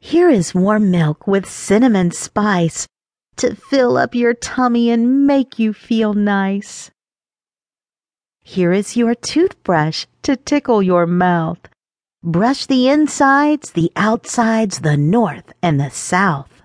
Here is warm milk with cinnamon spice To fill up your tummy and make you feel nice. Here is your toothbrush to tickle your mouth. Brush the insides, the outsides, the north and the south.